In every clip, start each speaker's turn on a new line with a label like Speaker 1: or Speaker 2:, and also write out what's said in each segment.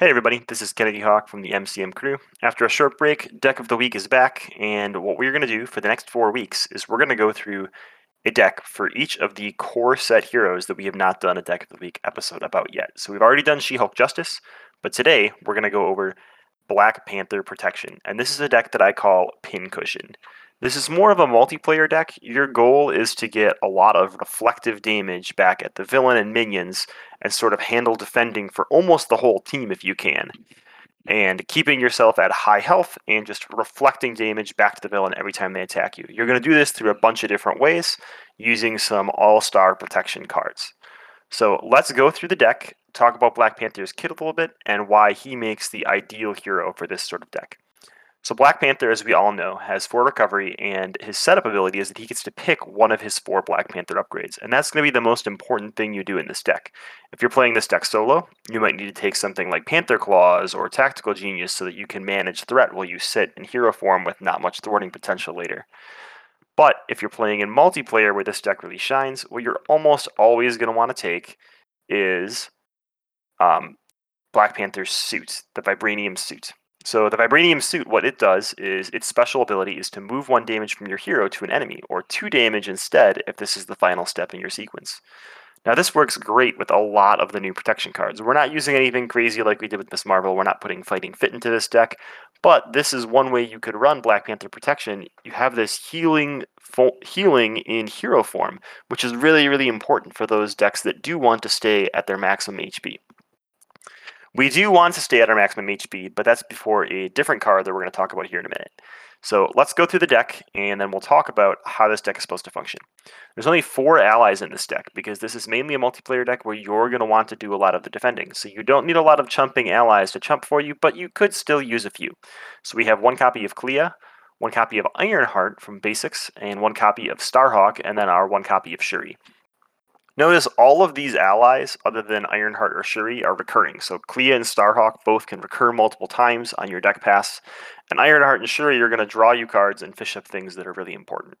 Speaker 1: Hey everybody, this is Kennedy Hawk from the MCM crew. After a short break, Deck of the Week is back, and what we're going to do for the next four weeks is we're going to go through a deck for each of the core set heroes that we have not done a Deck of the Week episode about yet. So we've already done She-Hulk Justice, but today we're going to go over Black Panther Protection, and this is a deck that I call Pincushion. This is more of a multiplayer deck. Your goal is to get a lot of reflective damage back at the villain and minions and sort of handle defending for almost the whole team if you can. And keeping yourself at high health and just reflecting damage back to the villain every time they attack you. You're going to do this through a bunch of different ways using some all star protection cards. So let's go through the deck, talk about Black Panther's kit a little bit, and why he makes the ideal hero for this sort of deck. So Black Panther, as we all know, has four recovery, and his setup ability is that he gets to pick one of his four Black Panther upgrades, and that's going to be the most important thing you do in this deck. If you're playing this deck solo, you might need to take something like Panther Claws or Tactical Genius so that you can manage threat while you sit in hero form with not much thwarting potential later. But if you're playing in multiplayer where this deck really shines, what you're almost always going to want to take is um, Black Panther's suit, the Vibranium suit. So the Vibranium suit, what it does is its special ability is to move one damage from your hero to an enemy, or two damage instead if this is the final step in your sequence. Now this works great with a lot of the new protection cards. We're not using anything crazy like we did with Miss Marvel. We're not putting Fighting Fit into this deck, but this is one way you could run Black Panther protection. You have this healing healing in hero form, which is really really important for those decks that do want to stay at their maximum HP. We do want to stay at our maximum HP, but that's before a different card that we're going to talk about here in a minute. So let's go through the deck, and then we'll talk about how this deck is supposed to function. There's only four allies in this deck, because this is mainly a multiplayer deck where you're going to want to do a lot of the defending. So you don't need a lot of chumping allies to chump for you, but you could still use a few. So we have one copy of Clea, one copy of Ironheart from Basics, and one copy of Starhawk, and then our one copy of Shuri. Notice all of these allies, other than Ironheart or Shuri, are recurring. So Clea and Starhawk both can recur multiple times on your deck pass, and Ironheart and Shuri are going to draw you cards and fish up things that are really important.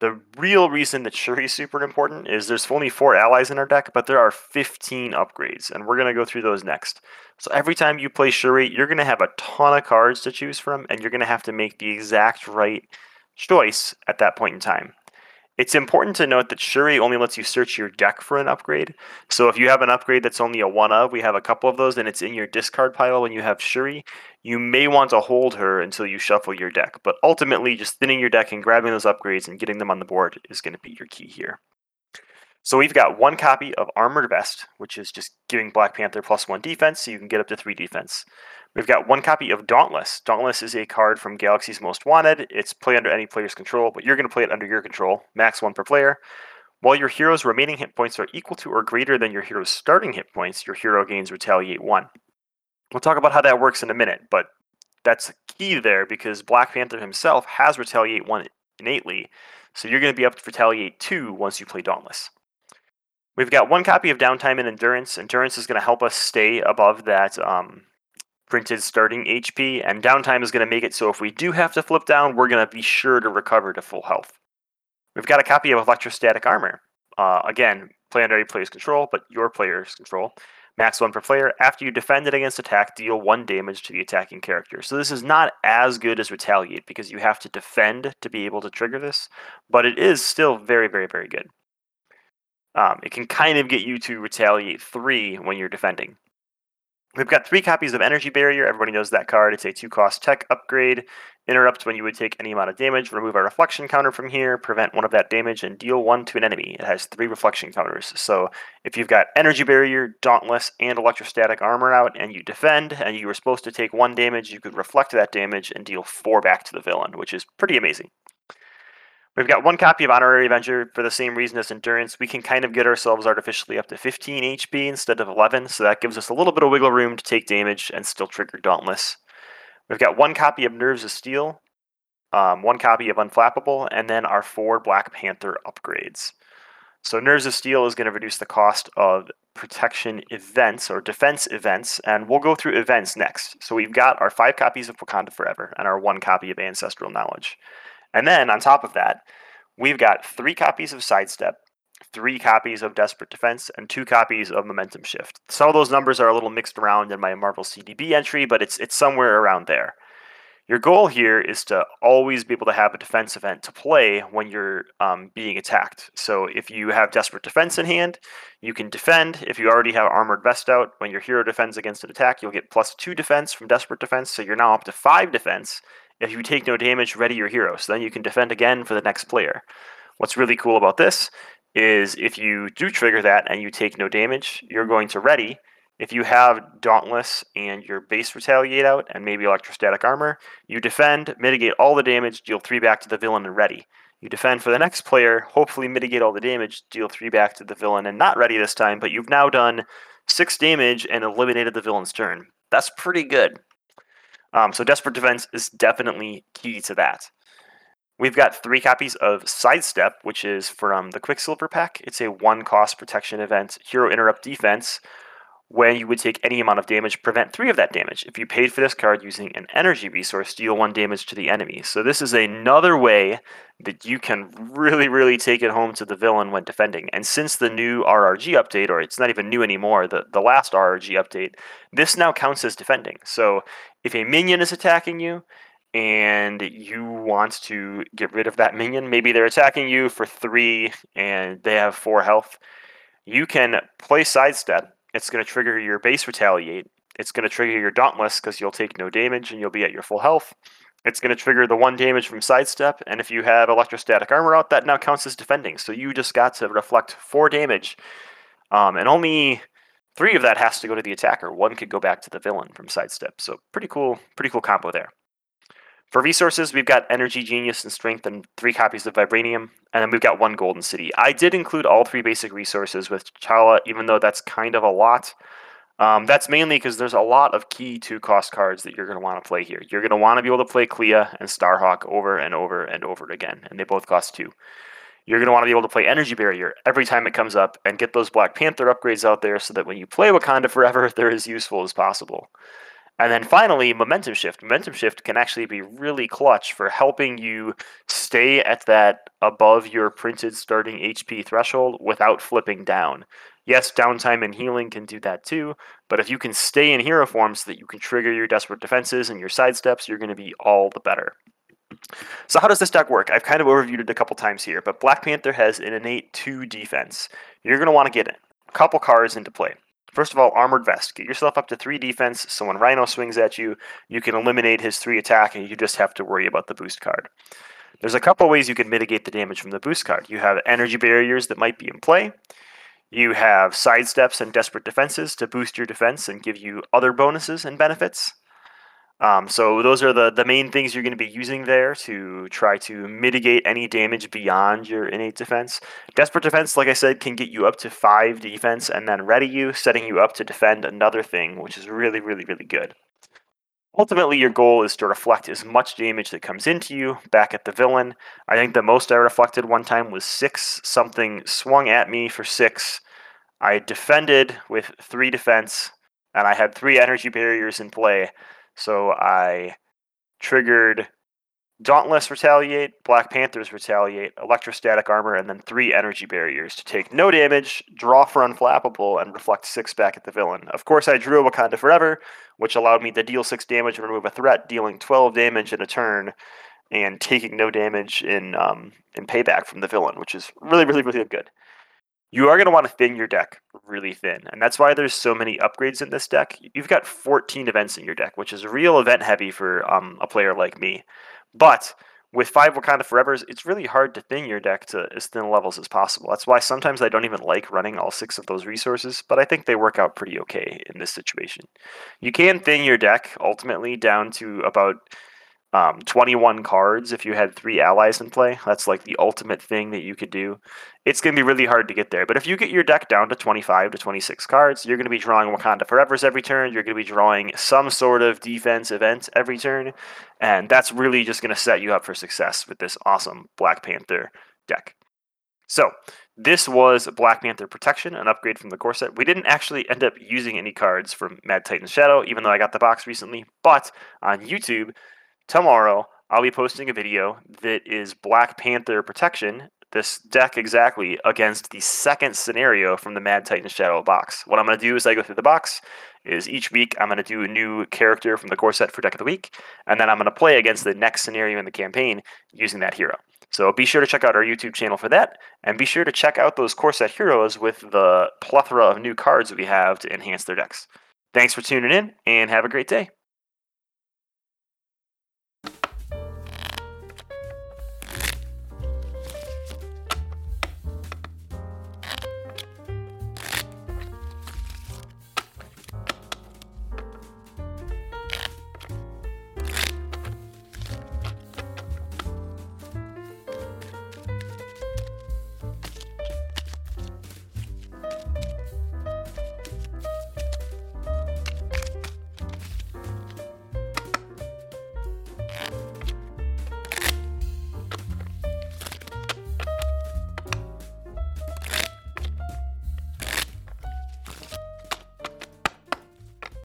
Speaker 1: The real reason that Shuri is super important is there's only four allies in our deck, but there are 15 upgrades, and we're going to go through those next. So every time you play Shuri, you're going to have a ton of cards to choose from, and you're going to have to make the exact right choice at that point in time. It's important to note that Shuri only lets you search your deck for an upgrade. So if you have an upgrade that's only a one of, we have a couple of those, and it's in your discard pile when you have Shuri, you may want to hold her until you shuffle your deck. But ultimately, just thinning your deck and grabbing those upgrades and getting them on the board is going to be your key here. So we've got one copy of Armored Vest, which is just giving Black Panther plus one defense, so you can get up to three defense. We've got one copy of Dauntless. Dauntless is a card from Galaxy's Most Wanted. It's play under any player's control, but you're going to play it under your control, max one per player. While your hero's remaining hit points are equal to or greater than your hero's starting hit points, your hero gains Retaliate 1. We'll talk about how that works in a minute, but that's key there because Black Panther himself has Retaliate 1 innately, so you're going to be up to Retaliate 2 once you play Dauntless. We've got one copy of Downtime and Endurance. Endurance is going to help us stay above that um, printed starting HP, and downtime is going to make it so if we do have to flip down, we're going to be sure to recover to full health. We've got a copy of Electrostatic Armor. Uh, again, play under player's control, but your player's control. Max one per player. After you defend it against attack, deal one damage to the attacking character. So this is not as good as Retaliate because you have to defend to be able to trigger this, but it is still very, very, very good. Um, it can kind of get you to Retaliate 3 when you're defending. We've got three copies of Energy Barrier. Everybody knows that card. It's a two cost tech upgrade. Interrupt when you would take any amount of damage. Remove a reflection counter from here. Prevent one of that damage and deal one to an enemy. It has three reflection counters. So if you've got Energy Barrier, Dauntless, and Electrostatic Armor out and you defend and you were supposed to take one damage, you could reflect that damage and deal four back to the villain, which is pretty amazing. We've got one copy of Honorary Avenger for the same reason as Endurance. We can kind of get ourselves artificially up to 15 HP instead of 11, so that gives us a little bit of wiggle room to take damage and still trigger Dauntless. We've got one copy of Nerves of Steel, um, one copy of Unflappable, and then our four Black Panther upgrades. So Nerves of Steel is going to reduce the cost of protection events or defense events, and we'll go through events next. So we've got our five copies of Wakanda Forever and our one copy of Ancestral Knowledge. And then on top of that, we've got three copies of Sidestep, three copies of Desperate Defense, and two copies of Momentum Shift. Some of those numbers are a little mixed around in my Marvel CDB entry, but it's it's somewhere around there. Your goal here is to always be able to have a defense event to play when you're um, being attacked. So if you have Desperate Defense in hand, you can defend. If you already have Armored Vest out, when your hero defends against an attack, you'll get plus two defense from Desperate Defense, so you're now up to five defense. If you take no damage, ready your hero, so then you can defend again for the next player. What's really cool about this is if you do trigger that and you take no damage, you're going to ready if you have Dauntless and your base retaliate out and maybe electrostatic armor, you defend, mitigate all the damage, deal three back to the villain and ready. You defend for the next player, hopefully mitigate all the damage, deal three back to the villain and not ready this time, but you've now done six damage and eliminated the villain's turn. That's pretty good. Um, so Desperate Defense is definitely key to that. We've got three copies of Sidestep, which is from the Quicksilver pack. It's a one cost protection event, hero interrupt defense, when you would take any amount of damage, prevent three of that damage. If you paid for this card using an energy resource, deal one damage to the enemy. So this is another way that you can really, really take it home to the villain when defending. And since the new RRG update, or it's not even new anymore, the, the last RRG update, this now counts as defending. So if a minion is attacking you, and you want to get rid of that minion, maybe they're attacking you for three and they have four health, you can play sidestep it's going to trigger your base retaliate. It's going to trigger your dauntless because you'll take no damage and you'll be at your full health. It's going to trigger the one damage from sidestep, and if you have electrostatic armor out, that now counts as defending. So you just got to reflect four damage, um, and only three of that has to go to the attacker. One could go back to the villain from sidestep. So pretty cool, pretty cool combo there. For resources, we've got Energy, Genius, and Strength, and three copies of Vibranium, and then we've got one Golden City. I did include all three basic resources with T'Challa, even though that's kind of a lot. Um, that's mainly because there's a lot of key two cost cards that you're going to want to play here. You're going to want to be able to play Clea and Starhawk over and over and over again, and they both cost two. You're going to want to be able to play Energy Barrier every time it comes up and get those Black Panther upgrades out there so that when you play Wakanda Forever, they're as useful as possible. And then finally, momentum shift. Momentum shift can actually be really clutch for helping you stay at that above your printed starting HP threshold without flipping down. Yes, downtime and healing can do that too, but if you can stay in hero form so that you can trigger your desperate defenses and your sidesteps, you're going to be all the better. So how does this deck work? I've kind of overviewed it a couple times here, but Black Panther has an innate 2 defense. You're going to want to get a couple cards into play. First of all, Armored Vest. Get yourself up to three defense, so when Rhino swings at you, you can eliminate his three attack, and you just have to worry about the boost card. There's a couple ways you can mitigate the damage from the boost card. You have energy barriers that might be in play. You have sidesteps and desperate defenses to boost your defense and give you other bonuses and benefits. Um, so those are the, the main things you're going to be using there to try to mitigate any damage beyond your innate defense. Desperate defense, like I said, can get you up to five defense and then ready you, setting you up to defend another thing, which is really, really, really good. Ultimately, your goal is to reflect as much damage that comes into you back at the villain. I think the most I reflected one time was six. Something swung at me for six. I defended with three defense, and I had three energy barriers in play. So I triggered Dauntless Retaliate, Black Panthers Retaliate, Electrostatic Armor, and then three energy barriers to take no damage, draw for Unflappable, and reflect six back at the villain. Of course, I drew a Wakanda Forever, which allowed me to deal six damage and remove a threat, dealing 12 damage in a turn and taking no damage in um, in payback from the villain, which is really, really, really good you are going to want to thin your deck really thin. And that's why there's so many upgrades in this deck. You've got 14 events in your deck, which is real event heavy for um, a player like me. But with five Wakanda Forevers, it's really hard to thin your deck to as thin levels as possible. That's why sometimes I don't even like running all six of those resources, but I think they work out pretty okay in this situation. You can thin your deck ultimately down to about um, 21 cards if you had three allies in play. That's like the ultimate thing that you could do. It's going to be really hard to get there. But if you get your deck down to 25 to 26 cards, you're going to be drawing Wakanda Forevers every turn. You're going to be drawing some sort of defense event every turn. And that's really just going to set you up for success with this awesome Black Panther deck. So, this was Black Panther Protection, an upgrade from the core set. We didn't actually end up using any cards from Mad Titan Shadow, even though I got the box recently. But on YouTube, tomorrow I'll be posting a video that is Black Panther protection this deck exactly against the second scenario from the Mad Titan Shadow box. What I'm going to do as I go through the box is each week I'm going to do a new character from the core set for deck of the week, and then I'm going to play against the next scenario in the campaign using that hero. So be sure to check out our YouTube channel for that, and be sure to check out those core set heroes with the plethora of new cards that we have to enhance their decks. Thanks for tuning in, and have a great day.